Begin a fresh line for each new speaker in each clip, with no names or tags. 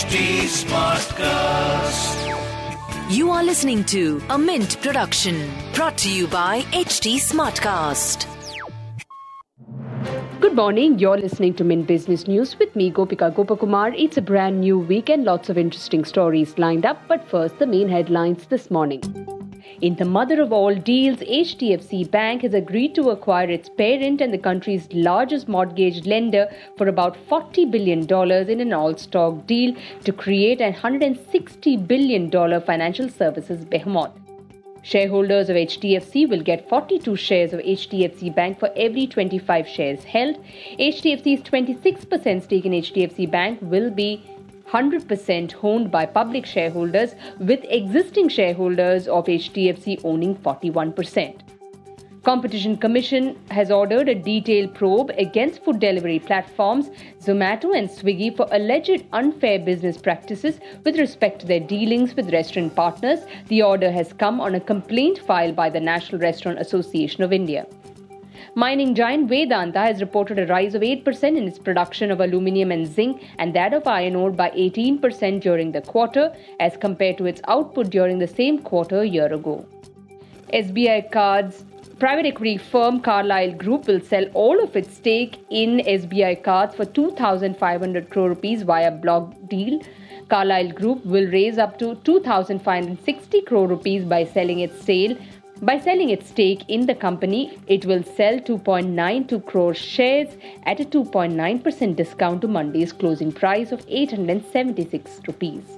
HT Smartcast.
You are listening to a Mint production brought to you by HT Smartcast.
Good morning. You're listening to Mint Business News with me, Gopika Gopakumar. It's a brand new week and lots of interesting stories lined up. But first, the main headlines this morning. In the mother of all deals, HDFC Bank has agreed to acquire its parent and the country's largest mortgage lender for about $40 billion in an all stock deal to create a $160 billion financial services behemoth. Shareholders of HDFC will get 42 shares of HDFC Bank for every 25 shares held. HDFC's 26% stake in HDFC Bank will be 100% owned by public shareholders, with existing shareholders of HDFC owning 41%. Competition Commission has ordered a detailed probe against food delivery platforms Zomato and Swiggy for alleged unfair business practices with respect to their dealings with restaurant partners. The order has come on a complaint filed by the National Restaurant Association of India. Mining giant Vedanta has reported a rise of 8% in its production of aluminium and zinc and that of iron ore by 18% during the quarter as compared to its output during the same quarter a year ago. SBI Cards private equity firm Carlyle Group will sell all of its stake in SBI Cards for 2,500 crore rupees via block deal. Carlyle Group will raise up to 2,560 crore rupees by selling its sale by selling its stake in the company, it will sell 2.92 crore shares at a 2.9% discount to Monday's closing price of 876 rupees.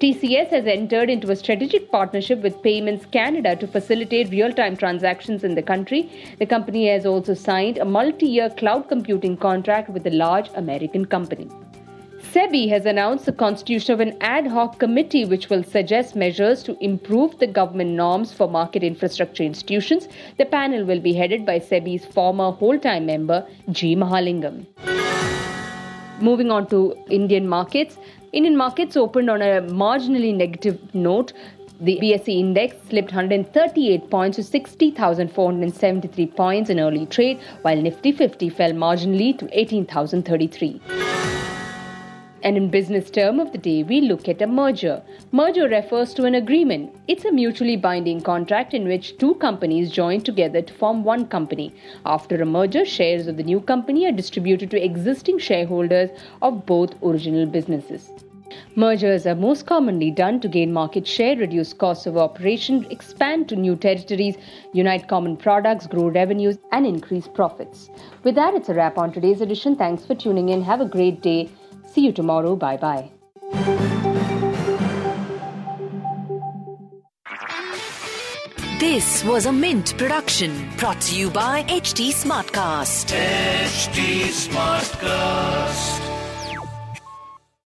TCS has entered into a strategic partnership with Payments Canada to facilitate real time transactions in the country. The company has also signed a multi year cloud computing contract with a large American company. SEBI has announced the constitution of an ad hoc committee which will suggest measures to improve the government norms for market infrastructure institutions. The panel will be headed by SEBI's former whole time member G. Mahalingam. Moving on to Indian markets. Indian markets opened on a marginally negative note. The BSE index slipped 138 points to 60,473 points in early trade, while Nifty 50 fell marginally to 18,033. And in business term of the day, we look at a merger. Merger refers to an agreement. It's a mutually binding contract in which two companies join together to form one company. After a merger, shares of the new company are distributed to existing shareholders of both original businesses. Mergers are most commonly done to gain market share, reduce costs of operation, expand to new territories, unite common products, grow revenues, and increase profits. With that, it's a wrap on today's edition. Thanks for tuning in. Have a great day. See you tomorrow. Bye bye.
This was a Mint production brought to you by HT Smartcast.
HT Smartcast.